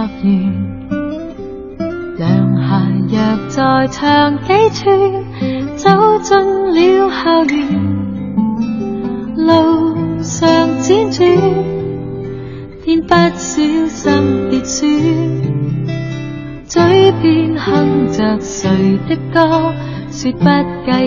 校园，凉夏若再长几寸，走进了校园，路上辗转，偏不小心跌损，嘴边哼着谁的歌，说不介。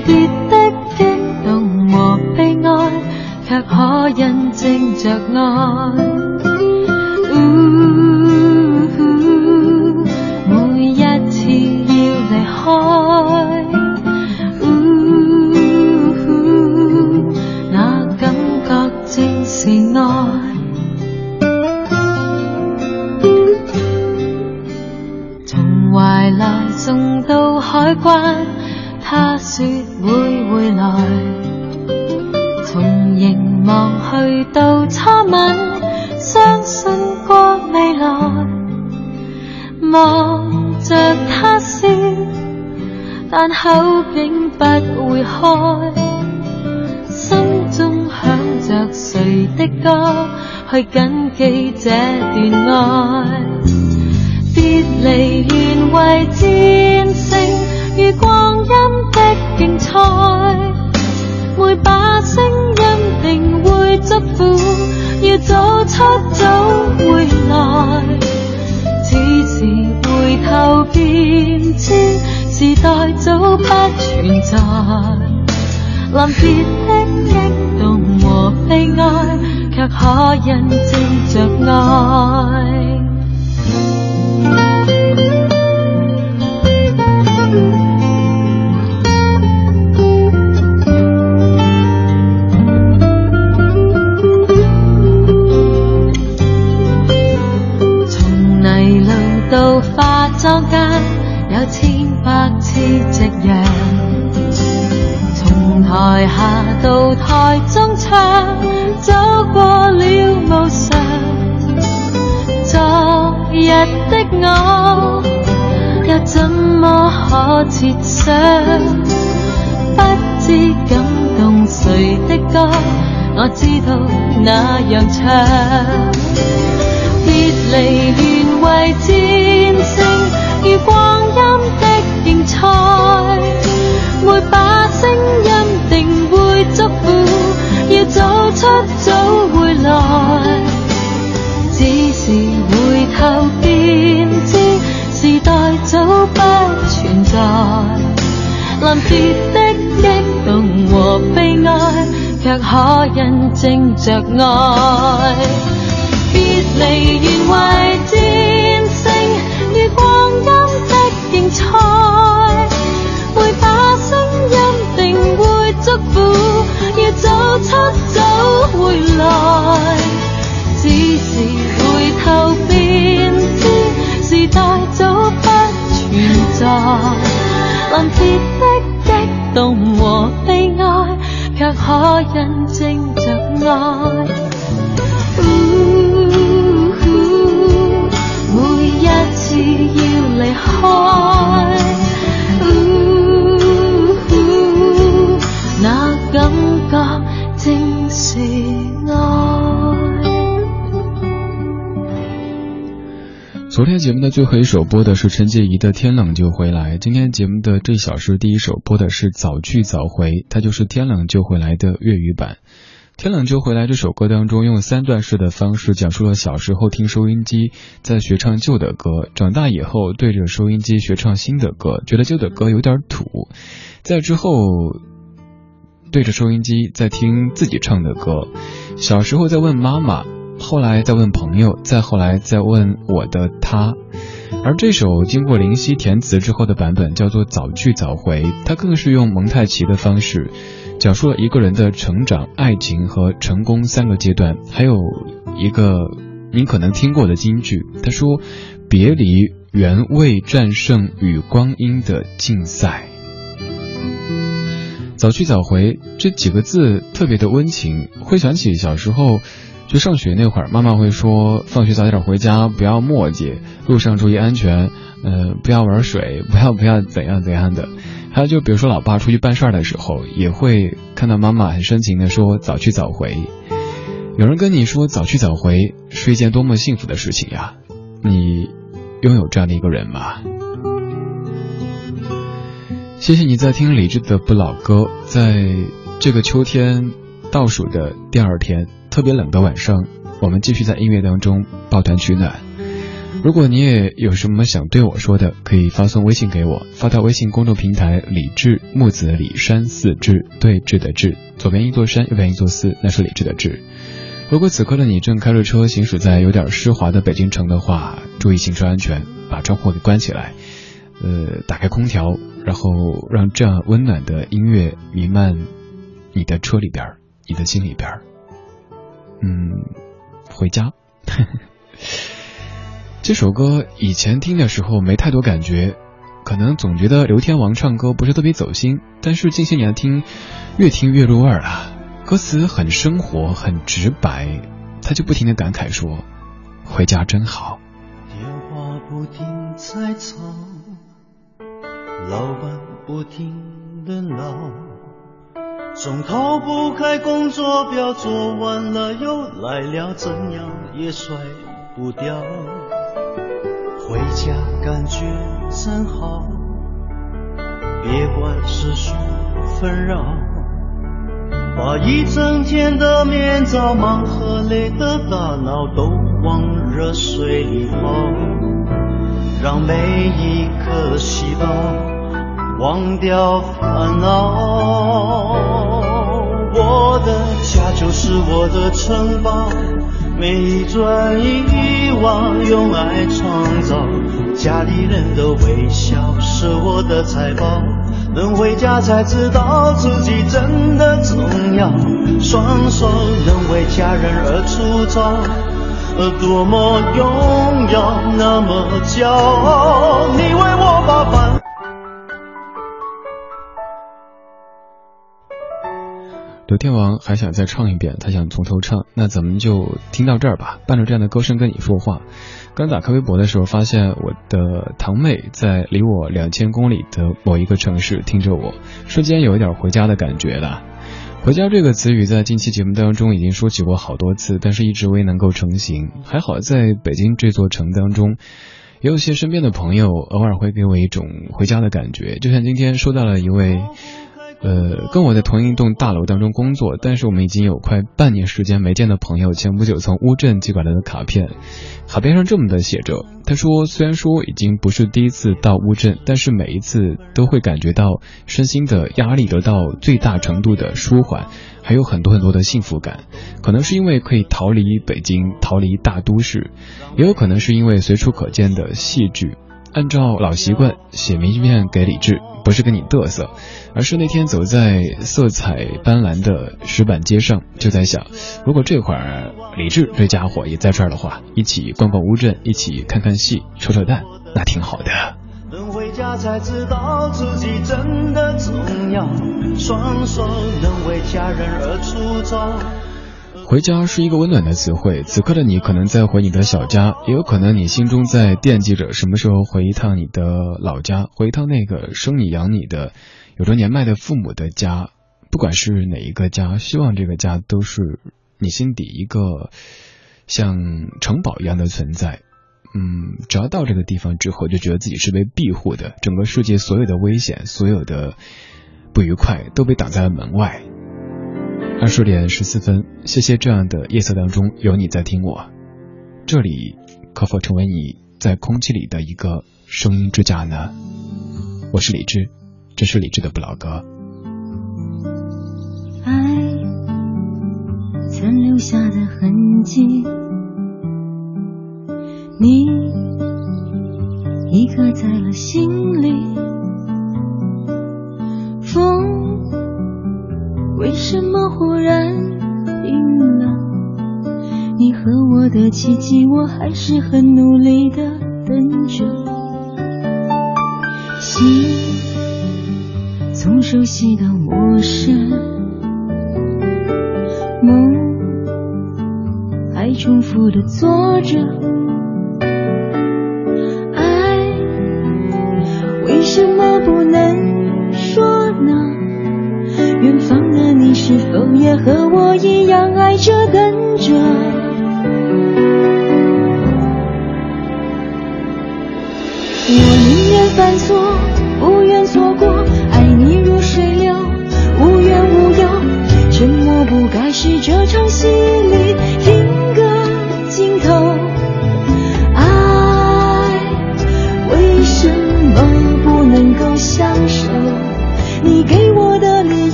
别的激动和悲哀却可印证着爱。每一次要离开那感觉正是爱。从怀来送到海关来，从凝望去到初吻，相信过未来，望着他笑，但口竟不会开，心中响着谁的歌，去谨记这段爱，别离原为战胜，如果。早出早回来，只是回头便知时代早不存在。临别的激动和悲哀，却可印证着爱。设想，不知感动谁的歌，我知道那样唱。临别的激动和悲哀却可印证着爱别离原为战胜如光阴的竞赛每把声音定会祝福要走出早回来只是回头便知时代早不存在蓝色的激动和悲哀，却可印证着爱。呜，每一次要离开，呜，那感觉正是。昨天节目的最后一首播的是陈洁仪的《天冷就回来》，今天节目的这小时第一首播的是《早去早回》，它就是《天冷就回来》的粤语版。《天冷就回来》这首歌当中，用三段式的方式讲述了小时候听收音机在学唱旧的歌，长大以后对着收音机学唱新的歌，觉得旧的歌有点土，在之后对着收音机在听自己唱的歌，小时候在问妈妈后来再问朋友，再后来再问我的他。而这首经过林夕填词之后的版本叫做《早去早回》，它更是用蒙太奇的方式。讲述了一个人的成长、爱情和成功三个阶段，还有一个您可能听过的金句，他说：“别离原为战胜与光阴的竞赛。”早去早回这几个字特别的温情，会想起小时候去上学那会儿，妈妈会说：“放学早点回家，不要磨叽，路上注意安全，呃，不要玩水，不要不要怎样怎样的。”还有就比如说，老爸出去办事儿的时候，也会看到妈妈很深情的说“早去早回”。有人跟你说“早去早回”是一件多么幸福的事情呀！你拥有这样的一个人吗？谢谢你在听李志的不老歌，在这个秋天倒数的第二天，特别冷的晚上，我们继续在音乐当中抱团取暖。如果你也有什么想对我说的，可以发送微信给我，发到微信公众平台“李志木子李山寺志对峙的志”，左边一座山，右边一座寺，那是李志的志。如果此刻的你正开着车行驶在有点湿滑的北京城的话，注意行车安全，把窗户给关起来，呃，打开空调，然后让这样温暖的音乐弥漫你的车里边，你的心里边。嗯，回家。这首歌以前听的时候没太多感觉，可能总觉得刘天王唱歌不是特别走心。但是近些年听，越听越入味了。歌词很生活，很直白，他就不停的感慨说：“回家真好。”电话不停在吵，老板不停的闹，总逃不开工作表，做完了又来了，怎样也甩不掉。回家感觉真好，别管世俗纷扰，把一整天的面罩、忙和累的大脑都往热水里泡，让每一颗细胞忘掉烦恼。我的家就是我的城堡。每一砖一瓦，用爱创造，家里人的微笑是我的财宝。能回家才知道自己真的重要，双手能为家人而粗糙，而多么荣耀，那么骄傲。你为我把饭。刘天王还想再唱一遍，他想从头唱，那咱们就听到这儿吧。伴着这样的歌声跟你说话。刚打开微博的时候，发现我的堂妹在离我两千公里的某一个城市听着我，瞬间有一点回家的感觉了。回家这个词语在近期节目当中已经说起过好多次，但是一直未能够成型。还好在北京这座城当中，也有些身边的朋友偶尔会给我一种回家的感觉。就像今天收到了一位。呃，跟我在同一栋大楼当中工作，但是我们已经有快半年时间没见的朋友，前不久从乌镇寄过来的卡片，卡片上这么的写着：他说，虽然说已经不是第一次到乌镇，但是每一次都会感觉到身心的压力得到最大程度的舒缓，还有很多很多的幸福感。可能是因为可以逃离北京，逃离大都市，也有可能是因为随处可见的戏剧。按照老习惯，写明信片给李志，不是跟你嘚瑟。而是那天走在色彩斑斓的石板街上，就在想，如果这会儿李志这家伙也在这儿的话，一起逛逛乌镇，一起看看戏，扯扯淡，那挺好的。等回家才知道自己真的重要，双手能为家人而粗糙。回家是一个温暖的词汇，此刻的你可能在回你的小家，也有可能你心中在惦记着什么时候回一趟你的老家，回一趟那个生你养你的。有着年迈的父母的家，不管是哪一个家，希望这个家都是你心底一个像城堡一样的存在。嗯，只要到这个地方之后，就觉得自己是被庇护的，整个世界所有的危险、所有的不愉快都被挡在了门外。二十点十四分，谢谢这样的夜色当中有你在听我，这里可否成为你在空气里的一个声音支架呢？我是李志，这是李志的不老歌。爱曾留下的痕迹，你已刻在了心里。你，我还是很努力的等着。心从熟悉到陌生，梦还重复的做着。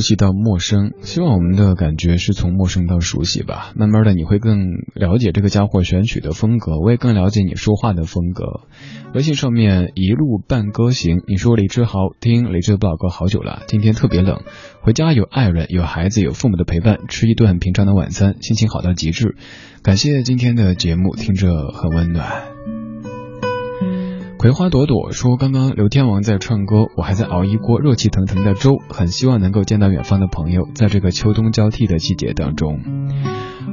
熟悉到陌生，希望我们的感觉是从陌生到熟悉吧。慢慢的，你会更了解这个家伙选曲的风格，我也更了解你说话的风格。微信上面一路伴歌行，你说李志豪听李志的不老歌好久了，今天特别冷，回家有爱人、有孩子、有父母的陪伴，吃一顿平常的晚餐，心情好到极致。感谢今天的节目，听着很温暖。葵花朵朵说：“刚刚刘天王在唱歌，我还在熬一锅热气腾腾的粥，很希望能够见到远方的朋友，在这个秋冬交替的季节当中。”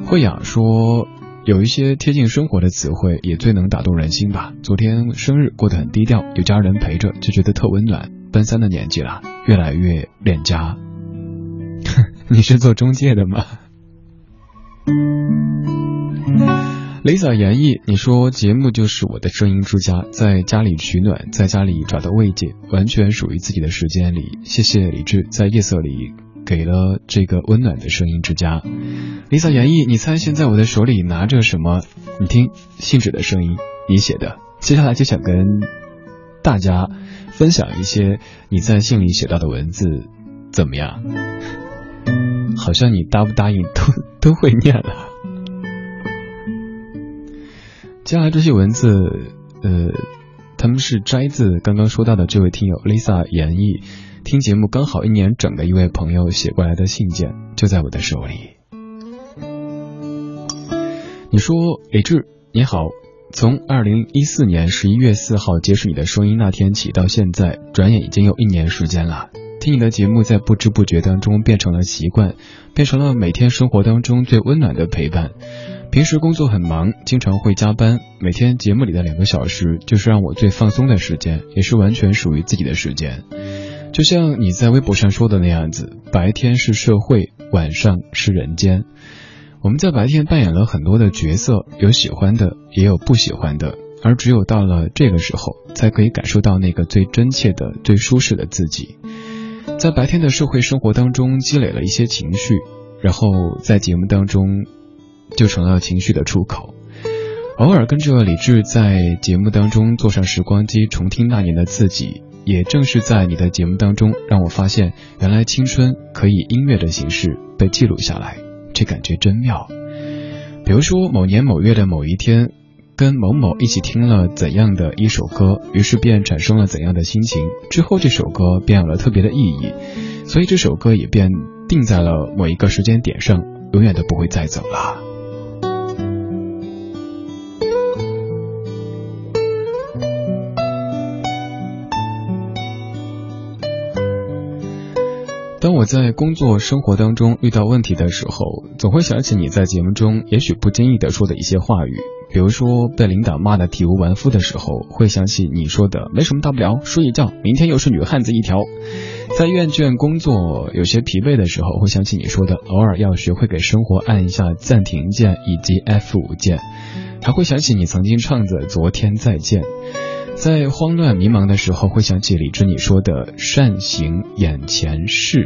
慧雅说：“有一些贴近生活的词汇，也最能打动人心吧。昨天生日过得很低调，有家人陪着，就觉得特温暖。奔三的年纪了，越来越恋家。你是做中介的吗？” Lisa 演绎，你说节目就是我的声音之家，在家里取暖，在家里找到慰藉，完全属于自己的时间里。谢谢李志在夜色里给了这个温暖的声音之家。Lisa 演绎，你猜现在我的手里拿着什么？你听信纸的声音，你写的。接下来就想跟大家分享一些你在信里写到的文字，怎么样？好像你答不答应都都会念了。接下来这些文字，呃，他们是摘自刚刚说到的这位听友 Lisa 演绎听节目刚好一年整的一位朋友写过来的信件，就在我的手里。你说李志你好，从二零一四年十一月四号结识你的声音那天起到现在，转眼已经有一年时间了。听你的节目在不知不觉当中变成了习惯，变成了每天生活当中最温暖的陪伴。平时工作很忙，经常会加班。每天节目里的两个小时，就是让我最放松的时间，也是完全属于自己的时间。就像你在微博上说的那样子，白天是社会，晚上是人间。我们在白天扮演了很多的角色，有喜欢的，也有不喜欢的，而只有到了这个时候，才可以感受到那个最真切的、最舒适的自己。在白天的社会生活当中积累了一些情绪，然后在节目当中。就成了情绪的出口。偶尔跟着李志在节目当中坐上时光机，重听那年的自己。也正是在你的节目当中，让我发现原来青春可以音乐的形式被记录下来，这感觉真妙。比如说某年某月的某一天，跟某某一起听了怎样的一首歌，于是便产生了怎样的心情，之后这首歌便有了特别的意义，所以这首歌也便定在了某一个时间点上，永远都不会再走了。当我在工作生活当中遇到问题的时候，总会想起你在节目中也许不经意的说的一些话语，比如说被领导骂的体无完肤的时候，会想起你说的没什么大不了，睡一觉，明天又是女汉子一条。在厌倦工作有些疲惫的时候，会想起你说的偶尔要学会给生活按一下暂停键以及 F 五键，还会想起你曾经唱的昨天再见。在慌乱迷茫的时候，会想起李志你说的善行眼前事；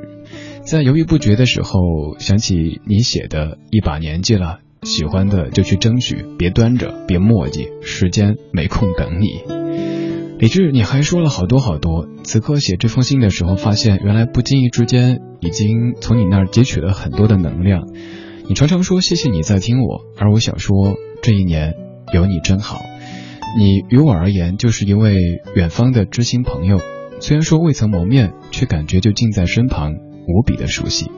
在犹豫不决的时候，想起你写的一把年纪了，喜欢的就去争取，别端着，别磨叽，时间没空等你。李志，你还说了好多好多。此刻写这封信的时候，发现原来不经意之间已经从你那儿汲取了很多的能量。你常常说谢谢你在听我，而我想说这一年有你真好。你于我而言就是一位远方的知心朋友，虽然说未曾谋面，却感觉就近在身旁，无比的熟悉。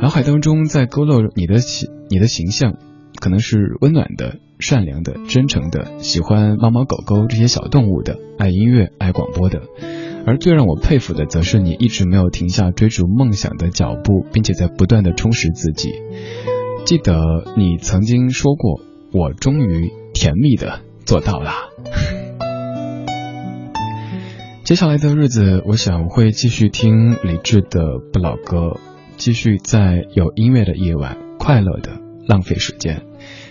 脑海当中在勾勒你的形，你的形象，可能是温暖的、善良的、真诚的，喜欢猫猫狗狗这些小动物的，爱音乐、爱广播的。而最让我佩服的，则是你一直没有停下追逐梦想的脚步，并且在不断的充实自己。记得你曾经说过，我终于甜蜜的。做到了。接下来的日子，我想会继续听李志的不老歌，继续在有音乐的夜晚快乐的浪费时间，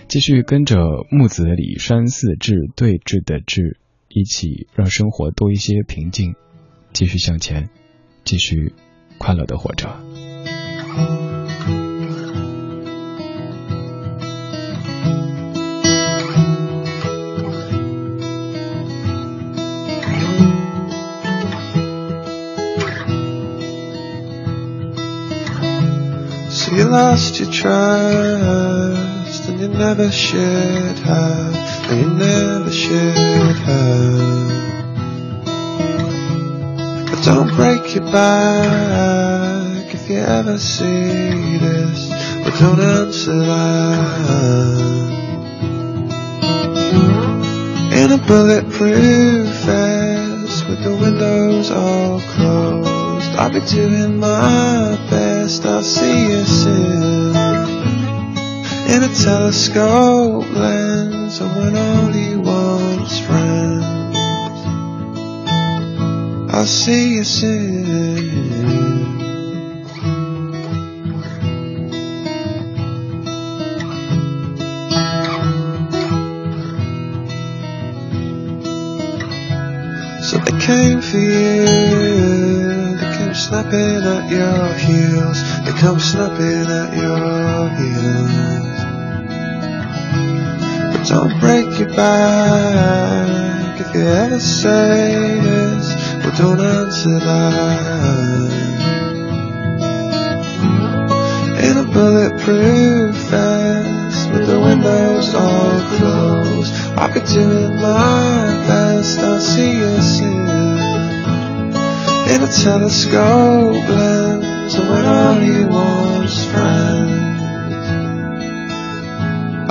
继续跟着木子李山寺志对峙的志，一起让生活多一些平静，继续向前，继续快乐的活着。lost your trust, and you never should have, and you never should have. But don't break your back if you ever see this, but don't answer that. In a bulletproof vest with the windows all closed, I'll be doing my best. I'll see you soon. In a telescope lens, and when want is friends. I'll see you soon. Snapping at your heels. They come snapping at your heels. But don't break your back if you ever say this. But don't answer that. In a bulletproof vest with the windows all closed. I'll be doing my best. I'll see you soon. In a telescope lens, and when all you want is friends.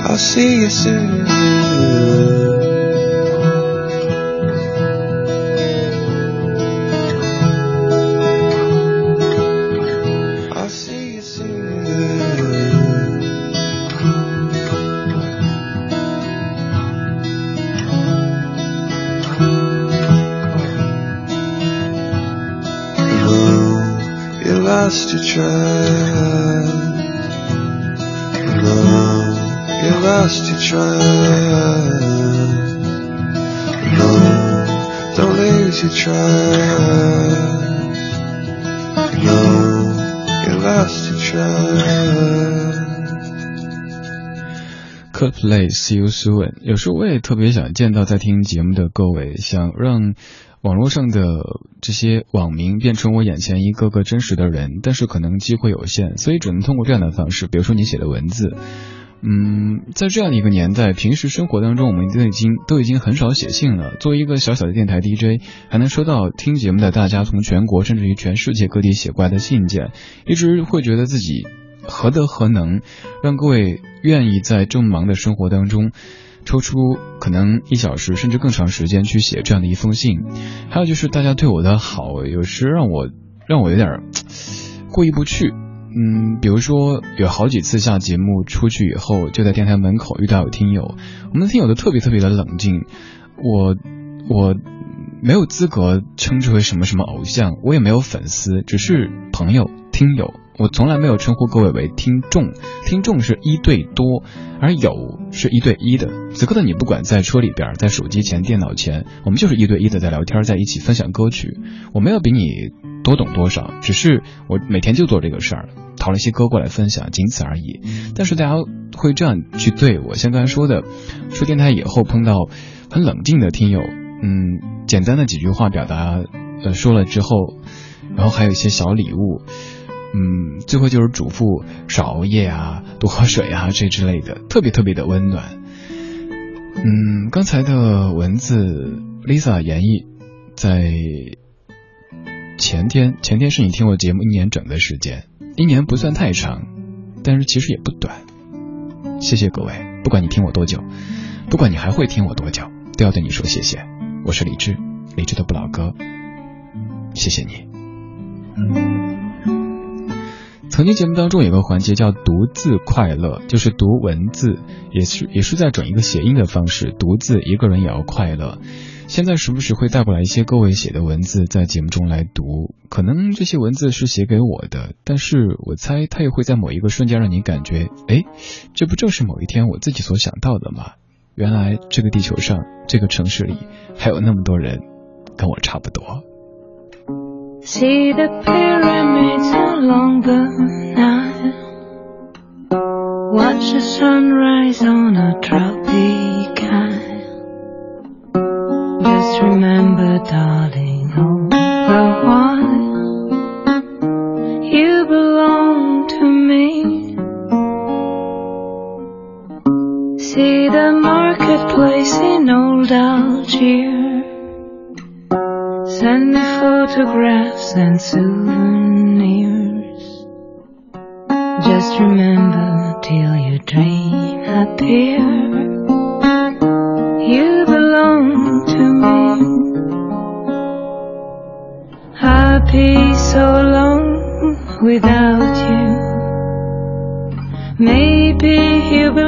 I'll see you soon. Trust. You lost your trust. No, don't lose your trust. You lost your trust. Coldplay See You Soon。有时候我也特别想见到在听节目的各位，想让网络上的这些网民变成我眼前一个个真实的人，但是可能机会有限，所以只能通过这样的方式，比如说你写的文字。嗯，在这样的一个年代，平时生活当中，我们都已经都已经很少写信了。作为一个小小的电台 DJ，还能收到听节目的大家从全国甚至于全世界各地写过来的信件，一直会觉得自己何德何能，让各位愿意在这么忙的生活当中，抽出可能一小时甚至更长时间去写这样的一封信。还有就是大家对我的好，有时让我让我有点过意不去。嗯，比如说有好几次下节目出去以后，就在电台门口遇到有听友，我们的听友都特别特别的冷静，我我没有资格称之为什么什么偶像，我也没有粉丝，只是朋友听友，我从来没有称呼各位为听众，听众是一对多，而有是一对一的。此刻的你，不管在车里边，在手机前、电脑前，我们就是一对一的在聊天，在一起分享歌曲。我没有比你多懂多少，只是我每天就做这个事儿，淘了一些歌过来分享，仅此而已。但是大家会这样去对我，像刚才说的，出电台以后碰到很冷静的听友，嗯，简单的几句话表达，呃，说了之后，然后还有一些小礼物。嗯，最后就是嘱咐少熬夜啊，多喝水啊，这之类的，特别特别的温暖。嗯，刚才的文字，Lisa 演绎在前天，前天是你听我节目一年整的时间，一年不算太长，但是其实也不短。谢谢各位，不管你听我多久，不管你还会听我多久，都要对你说谢谢。我是李志，李志的不老歌，谢谢你。曾经节目当中有个环节叫独自快乐，就是读文字，也是也是在整一个谐音的方式，独自一个人也要快乐。现在时不时会带过来一些各位写的文字，在节目中来读，可能这些文字是写给我的，但是我猜它也会在某一个瞬间让你感觉，哎，这不正是某一天我自己所想到的吗？原来这个地球上，这个城市里，还有那么多人跟我差不多。See the pyramids along the Nile. Watch the sunrise on a tropic isle. Just remember, darling, all the while you belong to me. See the marketplace in old Algiers. Send me photographs and souvenirs. Just remember till your dream appear. You belong to me. Happy so long. without you. Maybe he'll be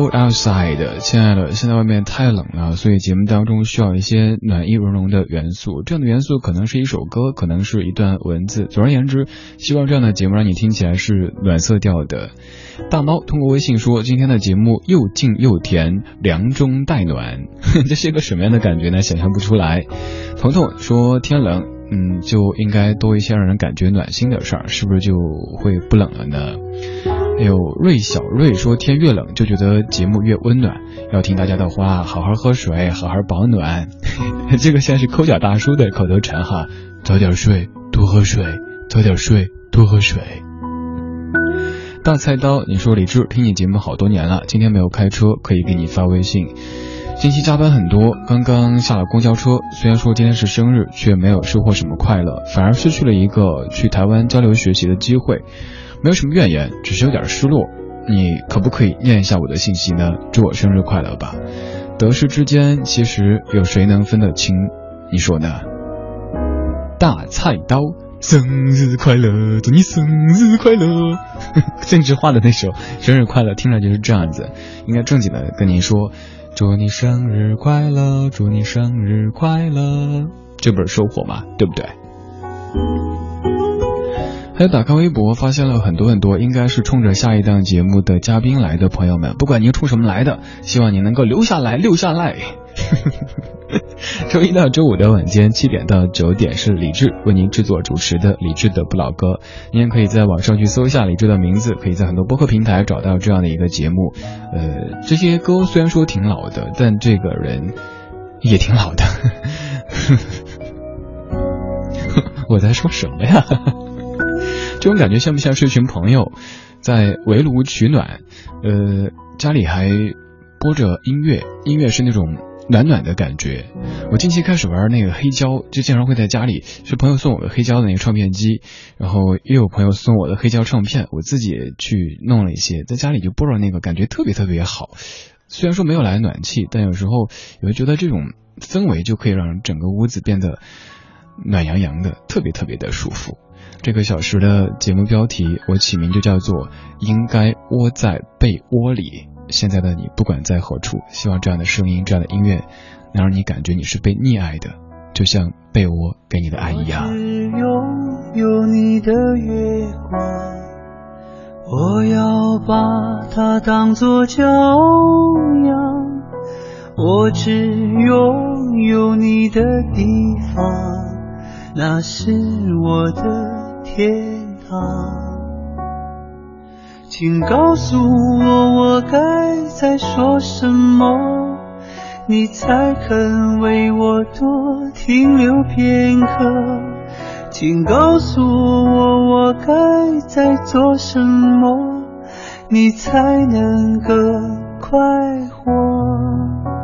cold outside。亲爱的，现在外面太冷了，所以节目当中需要一些暖意融融的元素。这样的元素可能是一首歌，可能是一段文字。总而言之，希望这样的节目让你听起来是暖色调的。大猫通过微信说，今天的节目又静又甜，凉中带暖，这是一个什么样的感觉呢？想象不出来。彤彤说，天冷，嗯，就应该多一些让人感觉暖心的事儿，是不是就会不冷了呢？还有瑞小瑞说，天越冷就觉得节目越温暖，要听大家的话，好好喝水，好好保暖。这个像是抠脚大叔的口头禅哈，早点睡，多喝水，早点睡，多喝水。大菜刀，你说李志，听你节目好多年了，今天没有开车，可以给你发微信。近期加班很多，刚刚下了公交车。虽然说今天是生日，却没有收获什么快乐，反而失去了一个去台湾交流学习的机会。没有什么怨言，只是有点失落。你可不可以念一下我的信息呢？祝我生日快乐吧！得失之间，其实有谁能分得清？你说呢？大菜刀，生日快乐，祝你生日快乐。郑智化的那首生日快乐，听着就是这样子。应该正经的跟您说，祝你生日快乐，祝你生日快乐，这不是收获吗？对不对？还有打开微博发现了很多很多，应该是冲着下一档节目的嘉宾来的朋友们，不管您冲什么来的，希望您能够留下来，留下来。周一到周五的晚间七点到九点是李志为您制作主持的李志的不老歌，您也可以在网上去搜一下李志的名字，可以在很多播客平台找到这样的一个节目。呃，这些歌虽然说挺老的，但这个人也挺老的。我在说什么呀？这种感觉像不像是一群朋友在围炉取暖？呃，家里还播着音乐，音乐是那种暖暖的感觉。我近期开始玩那个黑胶，就经常会在家里，是朋友送我的黑胶的那个唱片机，然后又有朋友送我的黑胶唱片，我自己去弄了一些，在家里就播着那个，感觉特别特别好。虽然说没有来暖气，但有时候也会觉得这种氛围就可以让整个屋子变得暖洋洋的，特别特别的舒服。这个小时的节目标题我起名就叫做“应该窝在被窝里”。现在的你不管在何处，希望这样的声音、这样的音乐，能让你感觉你是被溺爱的，就像被窝给你的爱一样。拥有你的月光，我要把它当作骄阳。我只拥有你的地方，那是我的天堂。请告诉我，我该再说什么，你才肯为我多停留片刻？请告诉我，我该再做什么，你才能更快活？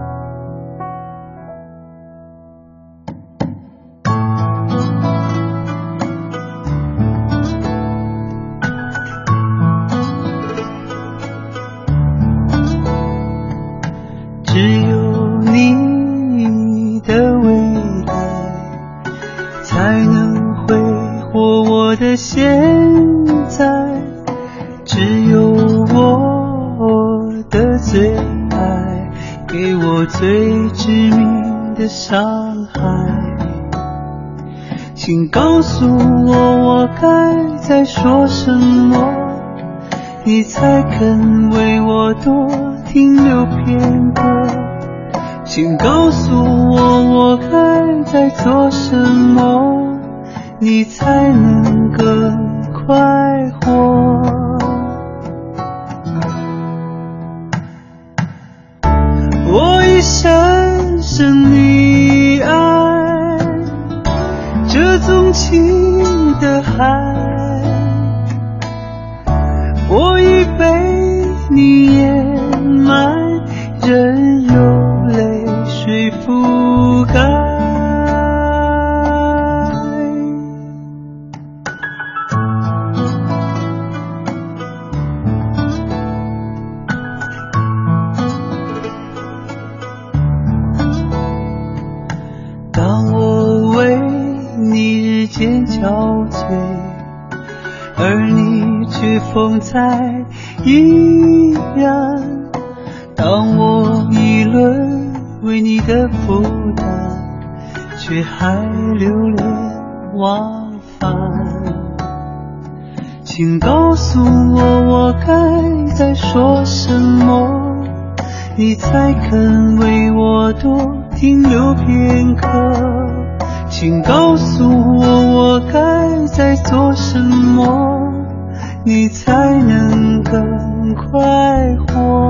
才肯为我多停留片刻？请告诉我，我该再做什么，你才能更快活？我已深深溺爱这纵情的海，风采依然。当我议论为你的负担，却还流连忘返。请告诉我，我该再说什么，你才肯为我多停留片刻？请告诉我，我该再做什么，你才能更快活？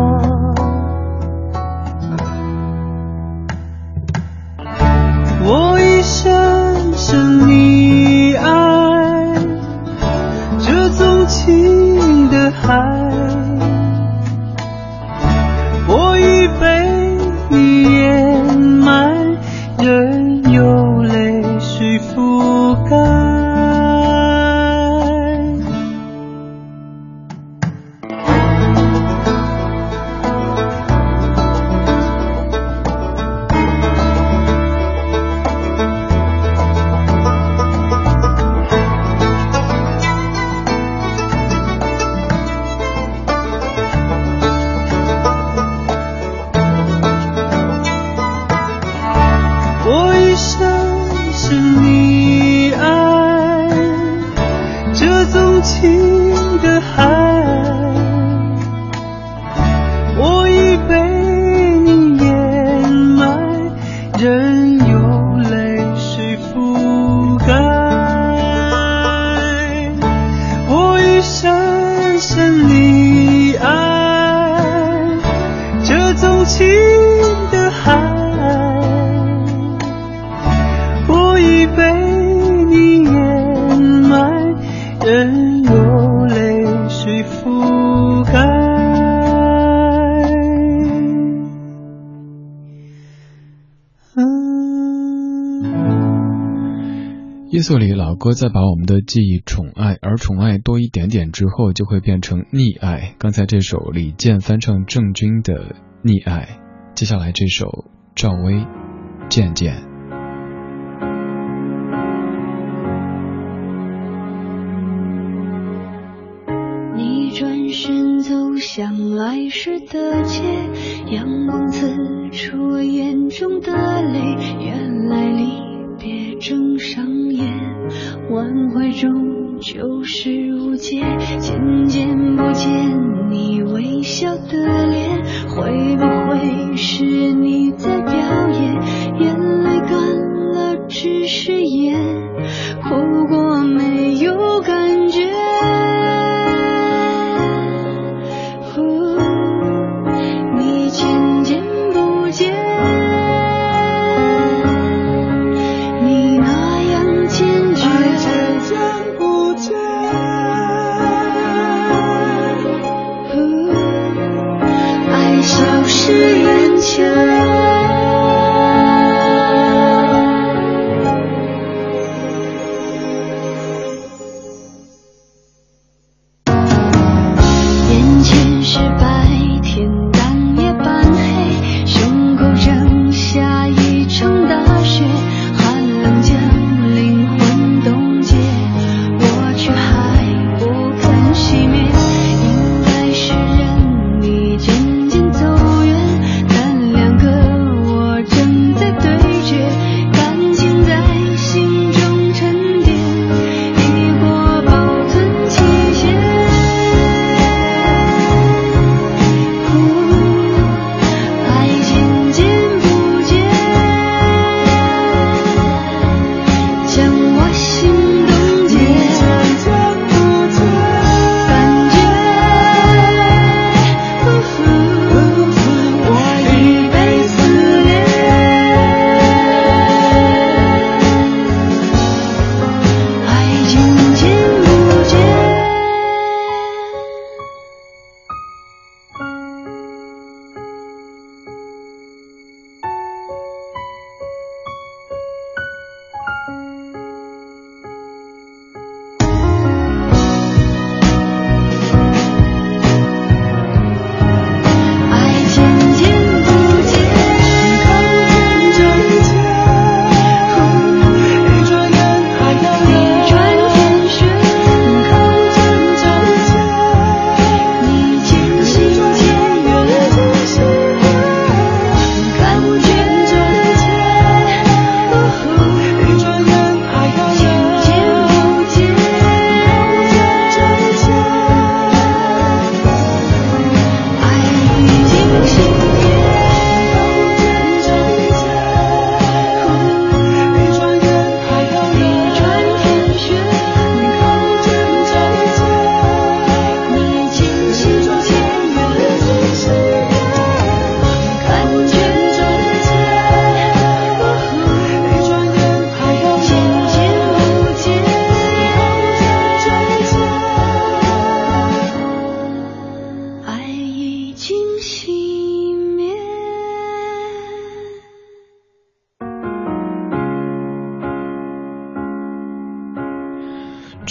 夜色里，老歌在把我们的记忆宠爱，而宠爱多一点点之后，就会变成溺爱。刚才这首李健翻唱郑钧的《溺爱》，接下来这首赵薇《渐渐》。你转身走向来时的街，阳光刺出我眼中的泪。原来离别正上演，挽回终究是无解。渐渐不见你微笑的脸，会不会是你在表演？眼泪干了只是眼，哭过眼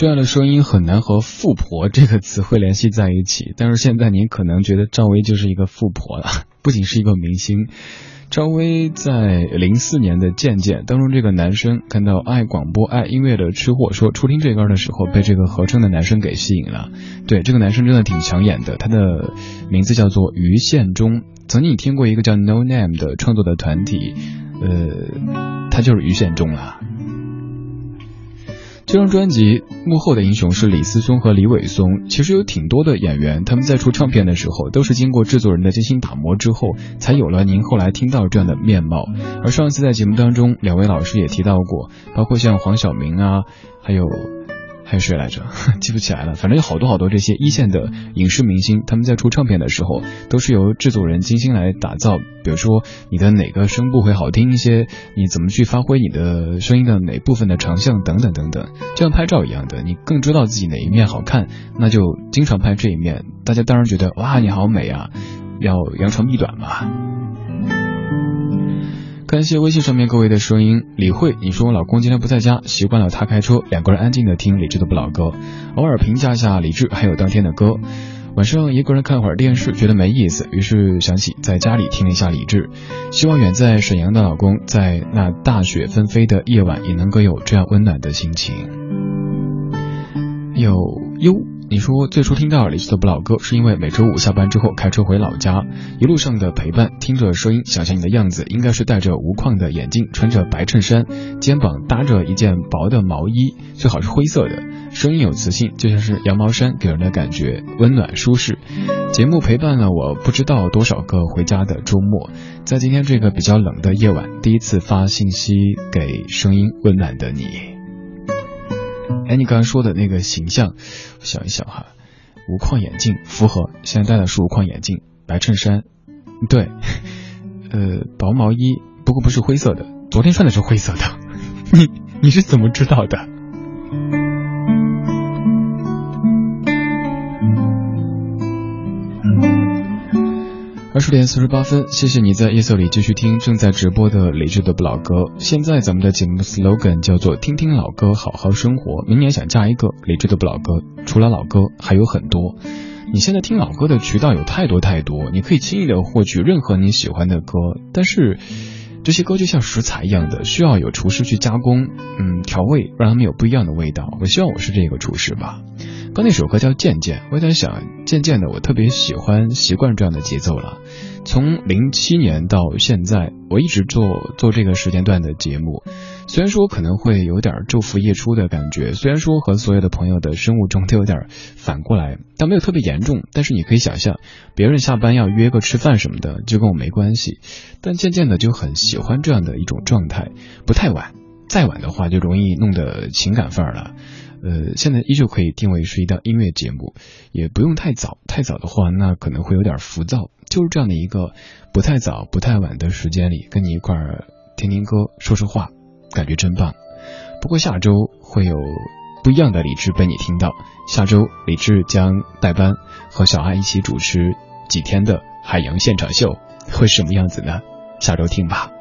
这样的声音很难和“富婆”这个词汇联系在一起，但是现在您可能觉得赵薇就是一个富婆了，不仅是一个明星。赵薇在零四年的《渐渐》当中，这个男生看到爱广播、爱音乐的吃货说初听这歌的时候，被这个合唱的男生给吸引了。对，这个男生真的挺抢眼的，他的名字叫做于宪忠。曾经听过一个叫 No Name 的创作的团体，呃，他就是于宪忠啦。这这张专辑幕后的英雄是李思松和李伟松。其实有挺多的演员，他们在出唱片的时候，都是经过制作人的精心打磨之后，才有了您后来听到这样的面貌。而上次在节目当中，两位老师也提到过，包括像黄晓明啊，还有。还有谁来着？记不起来了。反正有好多好多这些一线的影视明星，他们在出唱片的时候，都是由制作人精心来打造。比如说你的哪个声部会好听一些，你怎么去发挥你的声音的哪部分的长项等等等等，就像拍照一样的，你更知道自己哪一面好看，那就经常拍这一面。大家当然觉得哇，你好美啊，要扬长避短嘛。感谢微信上面各位的声音，李慧，你说我老公今天不在家，习惯了他开车，两个人安静的听李志的不老歌，偶尔评价一下李志，还有当天的歌。晚上一个人看会儿电视，觉得没意思，于是想起在家里听了一下李志，希望远在沈阳的老公在那大雪纷飞的夜晚也能够有这样温暖的心情。有忧。你说最初听到李志的不老歌，是因为每周五下班之后开车回老家，一路上的陪伴，听着声音，想象你的样子，应该是戴着无框的眼镜，穿着白衬衫，肩膀搭着一件薄的毛衣，最好是灰色的，声音有磁性，就像是羊毛衫，给人的感觉温暖舒适。节目陪伴了我不知道多少个回家的周末，在今天这个比较冷的夜晚，第一次发信息给声音温暖的你。哎，你刚刚说的那个形象，我想一想哈，无框眼镜符合，现在戴的是无框眼镜，白衬衫，对，呃，薄毛衣，不过不是灰色的，昨天穿的是灰色的，你你是怎么知道的？点四十八分，谢谢你在夜色里继续听正在直播的理智的不老歌。现在咱们的节目 slogan 叫做“听听老歌，好好生活”。明年想加一个理智的不老歌，除了老歌还有很多。你现在听老歌的渠道有太多太多，你可以轻易的获取任何你喜欢的歌，但是这些歌就像食材一样的，需要有厨师去加工，嗯，调味，让他们有不一样的味道。我希望我是这个厨师吧。刚那首歌叫《渐渐》，我在想，渐渐的，我特别喜欢习惯这样的节奏了。从零七年到现在，我一直做做这个时间段的节目。虽然说可能会有点昼伏夜出的感觉，虽然说和所有的朋友的生物钟都有点反过来，但没有特别严重。但是你可以想象，别人下班要约个吃饭什么的，就跟我没关系。但渐渐的就很喜欢这样的一种状态，不太晚，再晚的话就容易弄得情感范儿了。呃，现在依旧可以定位是一档音乐节目，也不用太早，太早的话那可能会有点浮躁。就是这样的一个不太早、不太晚的时间里，跟你一块儿听听歌、说说话，感觉真棒。不过下周会有不一样的李智被你听到，下周李智将代班和小爱一起主持几天的海洋现场秀，会什么样子呢？下周听吧。